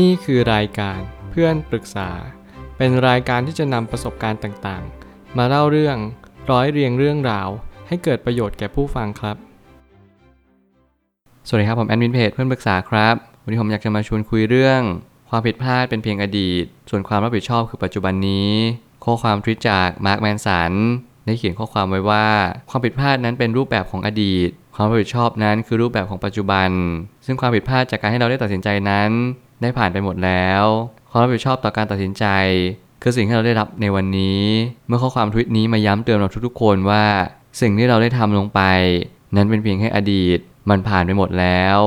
นี่คือรายการเพื่อนปรึกษา เป็นรายการที่จะนำประสบการณ์ต่างๆ มาเล่าเรื่องร้อยเรียงเรื่องราว ให้เกิดประโยชน์แก่ผู้ฟังครับ สวัสดีครับ ผมแอดมินเพจเพื่อนปรึกษาครับ วันนี้ผมอยากจะมาชวนคุยเรื่อง ความผิดพลาดเป็นเพียงอดีต ส่วนความรับผิดชอบคือปัจจุบันนี้ ข้อความทวิตจากมาร์คแมนสันได้เขียนข้อความไว้ว่า ความผิดพลาดนั้นเป็นรูปแบบของอดีต ความรับผิดชอบนั้นคือรูปแบบของปัจจุบัน ซึ่งความผิดพลาดจากการให้เราได้ตัดสินใจนั้น ได้ผ่านไปหมดแล้วความรับผิดชอบต่อการตัดสินใจ คือสิ่งที่เราได้รับในวันนี้ เมื่อข้อความทวิตนี้มาย้ำเตือนเราทุกๆ คนว่า สิ่งที่เราได้ทำลงไป นั้นเป็นเพียงแค่อดีต มันผ่านไปหมดแล้ว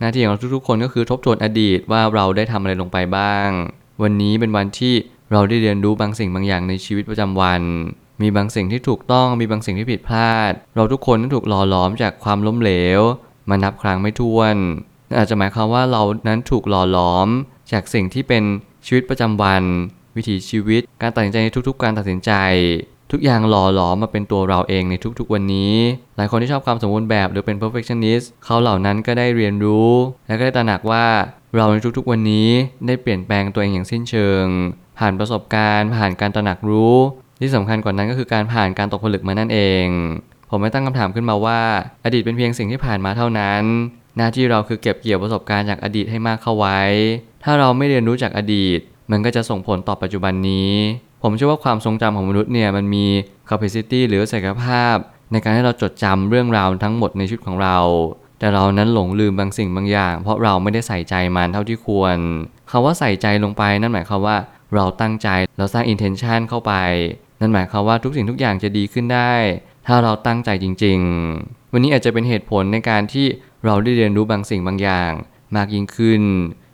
หน้าที่ของเราทุกๆ คนก็คือทบทวนอดีตว่าเราได้ทำอะไรลงไปบ้าง วันนี้เป็นวันที่เราได้เรียนรู้บางสิ่งบางอย่างในชีวิตประจำวัน มีบางสิ่งที่ถูกต้อง มีบางสิ่งที่ผิดพลาด เราทุกคนถูกหล่อหลอมจากความล้มเหลว มานับครั้งไม่ถ้วน อาจจะหมายความว่าเรานั้นถูกหล่อหลอม จากสิ่งที่เป็นชีวิตประจำวัน วิถีชีวิต การตัดสินใจในทุก ๆ การตัดสินใจ ทุกอย่างหล่อหลอมมาเป็นตัวเราเองในทุกๆ วันนี้ หลายคนที่ชอบความสมบูรณ์แบบหรือเป็น perfectionist เขาเหล่านั้นก็ได้เรียนรู้ และก็ได้ตระหนักว่าเราในทุกๆ วันนี้ได้เปลี่ยนแปลงตัวเองอย่างสิ้นเชิง ผ่านประสบการณ์ ผ่านการตระหนักรู้ ที่สำคัญกว่านั้นก็คือการผ่านการตกผลึกมานั่นเอง ผมไม่ตั้งคำถามขึ้นมาว่า อดีตเป็นเพียงสิ่งที่ผ่านมาเท่านั้น หน้าที่เราคือเก็บเกี่ยวประสบการณ์จากอดีตให้มากเข้าไว้ ถ้าเราไม่เรียนรู้จากอดีต มันก็จะส่งผลต่อปัจจุบันนี้ ผมเชื่อว่าความทรงจำของมนุษย์เนี่ยมันมี capacity หรือศักยภาพ ในการให้เราจดจำเรื่องราวทั้งหมดในชีวิตของเรา แต่เรานั้นหลงลืมบางสิ่งบางอย่าง เพราะเราไม่ได้ใส่ใจมันเท่าที่ควรคาว่าใส่ใจลงไปนั่นหมายความว่าเราตั้งใจเราสร้าง intention เข้าไป นั่นหมายความว่าทุกสิ่งทุกอย่างจะดีขึ้นได้ ถ้าเราตั้งใจจริง ๆ วันนี้อาจจะเป็นเหตุผลในการที่ เราได้เรียนรู้บางสิ่งบางอย่าง มากยิ่งขึ้น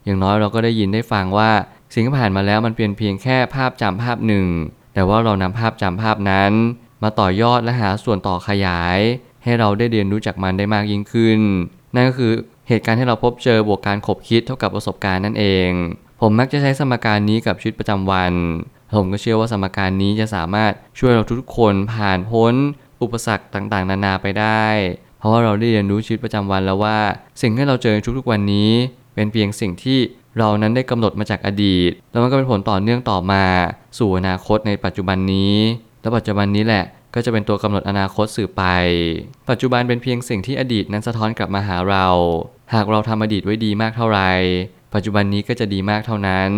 อย่างน้อยเราก็ได้ยินได้ฟังว่า สิ่งที่ผ่านมาแล้วมันเป็นเพียงแค่ภาพจำภาพหนึ่ง แต่ว่าเรานำภาพจำภาพนั้น มาต่อยอดและหาส่วนต่อขยาย ให้เราได้เรียนรู้จากมันได้มากยิ่งขึ้น นั่นก็คือเหตุการณ์ที่เราพบเจอบวกการขบคิดเท่ากับประสบการณ์นั่นเอง ผมมักจะใช้สมการนี้กับชีวิตประจำวัน ผมก็เชื่อว่าสมการนี้จะสามารถช่วยเราทุกคนผ่านพ้น อุปสรรคต่างๆ นานาไปได้ ราะว่าเราได้เรียนรู้ชีวิตประจำวันแล้วว่า สิ่งที่เราเจอทุกๆวันนี้ เป็นเพียงสิ่งที่เรานั้นได้กำหนดมาจากอดีต แล้วมันก็เป็นผลต่อเนื่องต่อมา สู่อนาคตในปัจจุบันนี้ และปัจจุบันนี้แหละก็จะเป็นตัวกำหนดอนาคตสื่อไป ปัจจุบันเป็นเพียงสิ่งที่อดีตนั้นสะท้อนกลับมาหาเรา หากเราทำอดีตไว้ดีมากเท่าไหร่ปัจจุบันนี้ก็จะดีมากเท่านั้น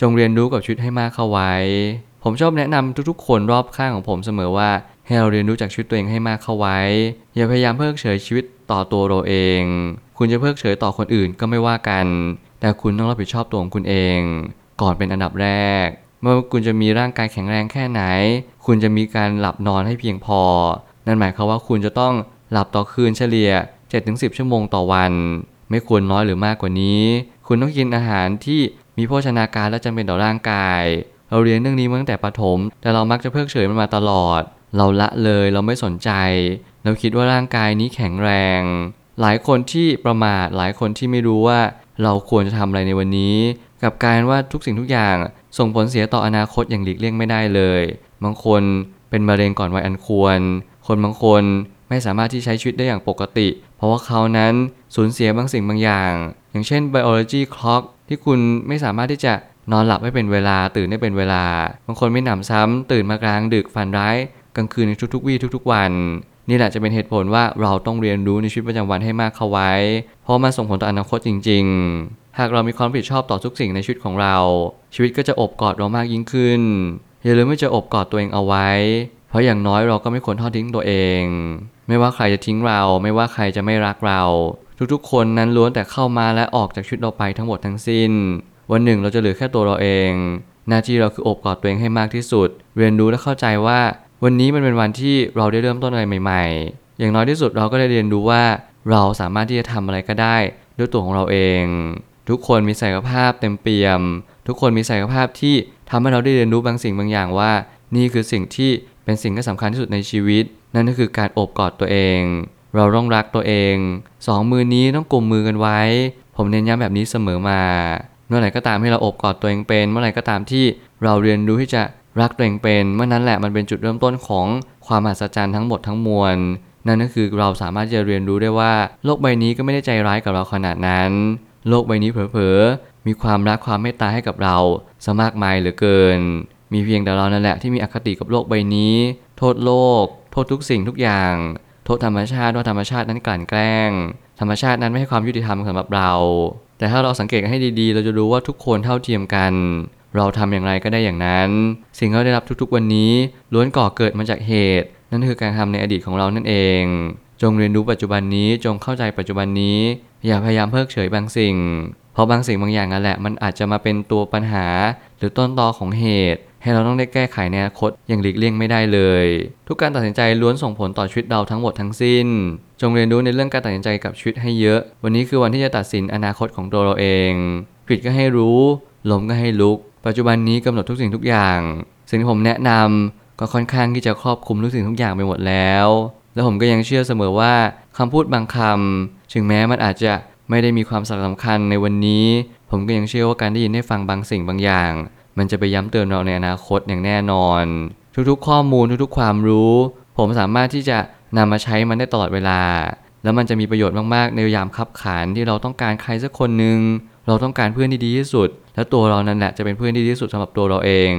จงเรียนรู้กับชีวิตให้มากเข้าไว้ ผมชอบแนะนำทุกๆ คนรอบข้างของผมเสมอว่า ให้เราเรียนรู้จากชีวิตตัวเองให้มากเข้าไว้ อย่าพยายามเพิกเฉยชีวิตต่อตัวเราเอง คุณจะเพิกเฉยต่อคนอื่นก็ไม่ว่ากัน แต่คุณต้องรับผิดชอบตัวของคุณเอง ก่อนเป็นอันดับแรกเมื่อคุณจะมีร่างกายแข็งแรงแค่ไหน คุณจะมีการหลับนอนให้เพียงพอ นั่นหมายความว่าคุณจะต้องหลับต่อคืนเฉลี่ย 7-10 ชั่วโมงต่อวัน ไม่ควรน้อยหรือมากกว่านี้ คุณต้องกินอาหารที่มีโภชนาการและจำเป็นต่อร่างกาย เราเรียนเรื่องนี้มาตั้งแต่ประถม แต่เรามักจะเพิกเฉยมันมาตลอด เราละเลยเราไม่สนใจ เราคิดว่าร่างกายนี้แข็งแรง หลายคนที่ประมาทหลายคนที่ไม่รู้ว่า เราควรจะทำอะไรในวันนี้ กับการว่าทุกสิ่งทุกอย่างส่งผลเสียต่ออนาคตอย่างหลีกเลี่ยงไม่ได้เลย บางคนเป็นมะเร็งก่อนวัยอันควร คนบางคนไม่สามารถที่ใช้ชีวิตได้อย่างปกติ เพราะว่าเขานั้นสูญเสียบางสิ่งบางอย่าง อย่างเช่น biology clock ที่คุณไม่สามารถที่จะนอนหลับให้เป็นเวลาตื่นให้เป็นเวลา บางคนไม่หนำซ้ำตื่นมากลางดึกฝันร้าย กลางคืนในทุกๆ วี่ทุก ๆ วัน นี่แหละจะเป็นเหตุผลว่าเราต้องเรียนรู้ในชีวิตประจำวันให้มากเข้าไว้ เพราะมันส่งผลต่ออนาคตจริง ๆ หากเรามีความรับผิดชอบต่อทุกสิ่งในชีวิตของเรา ชีวิตก็จะอบกอดเรามากยิ่งขึ้น อย่าลืมไม่จะอบกอดตัวเองเอาไว้ เพราะอย่างน้อยเราก็ไม่ควรทอดทิ้งตัวเอง ไม่ว่าใครจะทิ้งเรา ไม่ว่าใครจะไม่รักเรา ทุกๆ คนนั้นล้วนแต่เข้ามาและออกจากชีวิตเราไปทั้งหมดทั้งสิ้น วันหนึ่งเราจะเหลือแค่ตัวเราเองหน้าที่เราคืออบกอดตัวเองให้มากที่สุด เรียนรู้และเข้าใจว่า วันนี้มันเป็นวันที่เราได้เริ่มต้นอะไรใหม่ ๆ อย่างน้อยที่สุดเราก็ได้เรียนรู้ว่าเราสามารถที่จะทำอะไรก็ได้ ด้วยตัวของเราเอง ทุกคนมีศักยภาพเต็มเปี่ยม ทุกคนมีศักยภาพที่ทำให้เราได้เรียนรู้บางสิ่งบางอย่างว่า นี่คือสิ่งที่เป็นสิ่งที่สำคัญที่สุดในชีวิต นั่นก็คือการโอบกอดตัวเอง เราต้องรักตัวเองสองมือนี้ต้องกลุ่มมือกันไว้ ผมเน้นย้ำแบบนี้เสมอมา เมื่อไหร่ก็ตามที่เราโอบกอดตัวเองเป็น เมื่อไหร่ก็ตามที่เราเรียนรู้ที่จะ รักตัวเองเป็นเมื่อนั้นแหละมันเป็นจุดเริ่มต้นของความมหัศจรรย์ทั้งหมดทั้งมวลนั่นก็คือเราสามารถจะเรียนรู้ได้ว่า โลกใบนี้ก็ไม่ได้ใจร้ายกับเราขนาดนั้น โลกใบนี้เผลอๆมีความรักความเมตตาให้กับเราสมากมายเหลือเกิน มีเพียงแต่เรานั่นแหละที่มีอคติกับโลกใบนี้ โทษโลก โทษทุกสิ่งทุกอย่าง โทษธรรมชาติว่าธรรมชาตินั้นกลั่นแกล้ง ธรรมชาตินั้นไม่ให้ความยุติธรรมสำหรับเรา แต่ถ้าเราสังเกตกันให้ดีๆ เราจะรู้ว่าทุกคนเท่าเทียมกัน เราทำอย่างไรก็ได้อย่างนั้น สิ่งที่เราได้รับทุกๆ วันนี้ ล้วนก่อเกิดมาจากเหตุ นั่นคือการทำในอดีตของเรานั่นเอง จงเรียนรู้ปัจจุบันนี้จงเข้าใจปัจจุบันนี้ อย่าพยายามเพิกเฉยบางสิ่ง เพราะบางสิ่งบางอย่างนั่นแหละมันอาจจะมาเป็นตัวปัญหา หรือต้นตอของเหตุ ให้เราต้องได้แก้ไขในอนาคตอย่างหลีกเลี่ยงไม่ได้เลย ทุกการตัดสินใจล้วนส่งผลต่อชีวิตเราทั้งหมดทั้งสิ้น จงเรียนรู้ในเรื่องการตัดสินใจกับชีวิตให้เยอะ วันนี้คือวันที่จะตัดสินอนาคตของตัวเราเองผิดก็ให้รู้ล้มก็ให้ลุก ปัจจุบันนี้กำหนดทุกสิ่งทุกอย่าง สิ่งที่ผมแนะนำก็ค่อนข้างที่จะครอบคลุมทุกสิ่งทุกอย่างไปหมดแล้ว และผมก็ยังเชื่อเสมอว่าคำพูดบางคำถึงแม้มันอาจจะไม่ได้มีความสำคัญในวันนี้ ผมก็ยังเชื่อว่าการได้ยินได้ฟังบางสิ่งบางอย่าง มันจะไปย้ำเตือนเราในอนาคตอย่างแน่นอน ทุกๆ ข้อมูลทุกๆ ความรู้ ผมสามารถที่จะนำมาใช้มันได้ตลอดเวลา แล้วมันจะมีประโยชน์มากๆ ในยามคับขันที่เราต้องการใครสักคนหนึ่ง เราต้องการเพื่อนที่ดีที่สุด และตัวเรานั่นแหละจะเป็นเพื่อนที่ดีที่สุดสำหรับตัวเราเอง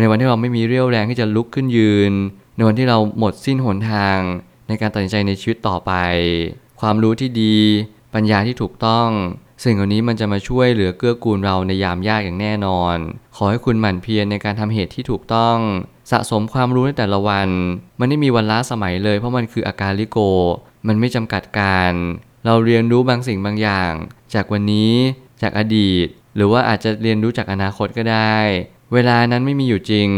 ในวันที่เราไม่มีเรี่ยวแรงที่จะลุกขึ้นยืน ในวันที่เราหมดสิ้นหนทาง ในการตัดสินใจในชีวิตต่อไป ความรู้ที่ดี ปัญญาที่ถูกต้อง สิ่งเหล่านี้มันจะมาช่วยเหลือเกื้อกูลเราในยามยากอย่างแน่นอน ขอให้คุณหมั่นเพียรในการทำเหตุที่ถูกต้อง สะสมความรู้ในแต่ละวัน มันไม่มีวันล้าสมัยเลย เพราะมันคืออาการลิโก มันไม่จำกัดการ เราเรียนรู้บางสิ่งบางอย่าง จากวันนี้ จากอดีต หรือว่าอาจจะเรียนรู้จากอนาคตก็ได้ เวลานั้นไม่มีอยู่จริง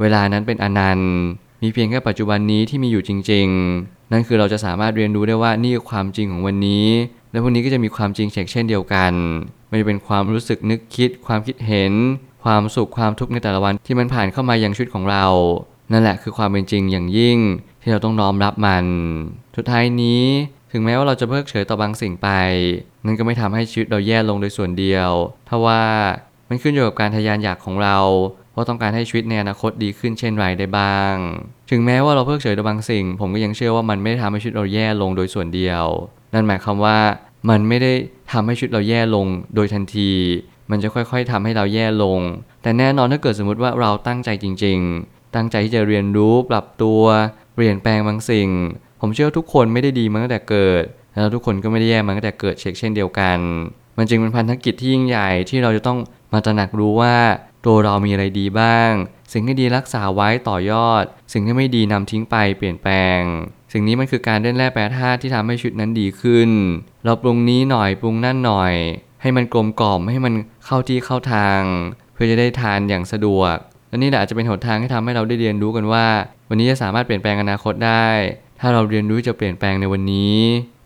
เวลานั้นเป็นอนันต์ มีเพียงแค่ปัจจุบันนี้ที่มีอยู่จริง ๆ นั่นคือเราจะสามารถเรียนรู้ได้ว่านี่คือความจริงของวันนี้ และพวกนี้ก็จะมีความจริงเช่นเดียวกัน ไม่ว่าจะเป็นความรู้สึกนึกคิด ความคิดเห็น ความสุขความทุกข์ในแต่ละวันที่มันผ่านเข้ามายังชีวิตของเรา นั่นแหละคือความเป็นจริงอย่างยิ่งที่เราต้องน้อมรับมัน สุดท้ายนี้ ถึงแม้ว่าเราจะเพิกเฉยต่อบางสิ่งไป นั่นก็ไม่ทำให้ชีวิตเราแย่ลงโดยส่วนเดียว ถ้าว่ามันขึ้นอยู่กับการทะยานอยากของเราว่าต้องการให้ชีวิตในอนาคตดีขึ้นเช่นไรได้บ้าง ถึงแม้ว่าเราเพิกเฉยต่อบางสิ่ง ผมก็ยังเชื่อว่ามันไม่ได้ทำให้ชีวิตเราแย่ลงโดยส่วนเดียว นั่นหมายความว่ามันไม่ได้ทำให้ชีวิตเราแย่ลงโดยทันที มันจะค่อยๆทำให้เราแย่ลง แต่แน่นอนถ้าเกิดสมมติว่าเราตั้งใจจริง ๆ ตั้งใจที่จะเรียนรู้ปรับตัว เปลี่ยนแปลงบางสิ่ง ผมเชื่อว่าทุกคนไม่ได้ดีมาตั้งแต่เกิด แล้วทุกคนก็ไม่ได้แย่มาตั้งแต่เกิดเช็คเช่นเดียวกัน มันจึงเป็นพันธกิจที่ยิ่งใหญ่ที่เราจะต้องมาตระหนักรู้ว่า ตัวเรามีอะไรดีบ้าง สิ่งที่ดีรักษาไว้ต่อยอด สิ่งที่ไม่ดีนำทิ้งไปเปลี่ยนแปลง สิ่งนี้มันคือการเล่นแร่แปรธาตุที่ทำให้ชีวิตนั้นดีขึ้น เราปรุงนี้หน่อยปรุงนั่นหน่อย ให้มันกลมกล่อมให้มันเข้าที่เข้าทาง เพื่อจะได้ทานอย่างสะดวกและนี่แหละอาจจะเป็นหนทางที่ทำให้เราได้เรียนรู้กันว่า วันนี้จะสามารถเปลี่ยนแปลงอนาคตได้ ถ้าเราเรียนรู้จะเปลี่ยนแปลงในวันนี้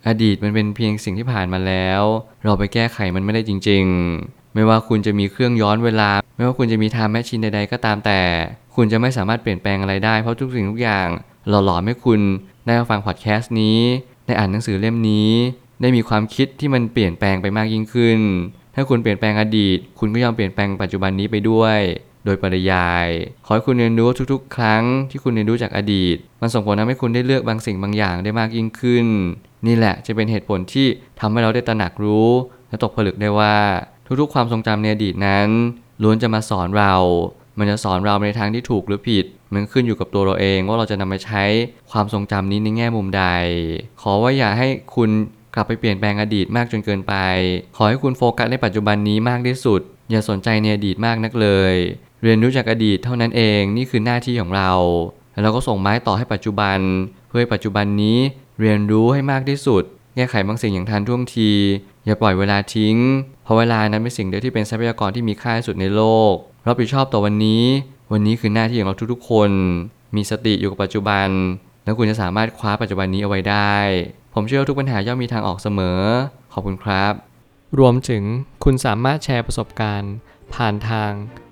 อดีตมันเป็นเพียงสิ่งที่ผ่านมาแล้ว เราไปแก้ไขมันไม่ได้จริง ๆ ไม่ว่าคุณจะมีเครื่องย้อนเวลา ไม่ว่าคุณจะมี time machine ใดๆก็ตามแต่ คุณจะไม่สามารถเปลี่ยนแปลงอะไรได้เพราะทุกสิ่งทุกอย่างหล่อหลอมให้คุณได้มาฟังพอดแคสต์นี้ ได้อ่านหนังสือเล่มนี้ ได้มีความคิดที่มันเปลี่ยนแปลงไปมากยิ่งขึ้น ถ้าคุณเปลี่ยนแปลงอดีต คุณก็ยอมเปลี่ยนแปลงปัจจุบันนี้ไปด้วย โดยปริยาย ขอให้คุณเรียนรู้ทุกๆ ครั้งที่คุณเรียนรู้จากอดีต มันส่งผลทำให้คุณได้เลือกบางสิ่งบางอย่างได้มากยิ่งขึ้น นี่แหละจะเป็นเหตุผลที่ทำให้เราได้ตระหนักรู้ และตกผลึกได้ว่าทุกๆ ความทรงจำในอดีตนั้นล้วนจะมาสอนเรา มันจะสอนเราในทางที่ถูกหรือผิด มันขึ้นอยู่กับตัวเราเองว่าเราจะนำไปใช้ความทรงจำนี้ในแง่มุมใด ขอว่าอย่าให้คุณกลับไปเปลี่ยนแปลงอดีตมากจนเกินไป ขอให้คุณโฟกัสในปัจจุบันนี้มากที่สุด อย่าสนใจในอดีตมากนักเลย เรียนรู้จากอดีตเท่านั้นเองนี่คือหน้าที่ของเรา แล้วเราก็ส่งไม้ต่อให้ปัจจุบัน เพื่อให้ปัจจุบันนี้เรียนรู้ให้มากที่สุด แก้ไขบางสิ่งอย่างทันท่วงที อย่าปล่อยเวลาทิ้ง เพราะเวลานั้นเป็นสิ่งเดียวที่เป็นทรัพยากรที่มีค่าที่สุดในโลกรับผิดชอบต่อวันนี้ วันนี้คือหน้าที่ของเราทุกๆ คน มีสติอยู่กับปัจจุบัน แล้วคุณจะสามารถคว้าปัจจุบันนี้เอาไว้ได้ ผมเชื่อว่าทุกปัญหาย่อมมีทางออกเสมอ ขอบคุณครับ รวมถึงคุณสามารถแชร์ประสบการณ์ ผ่านทาง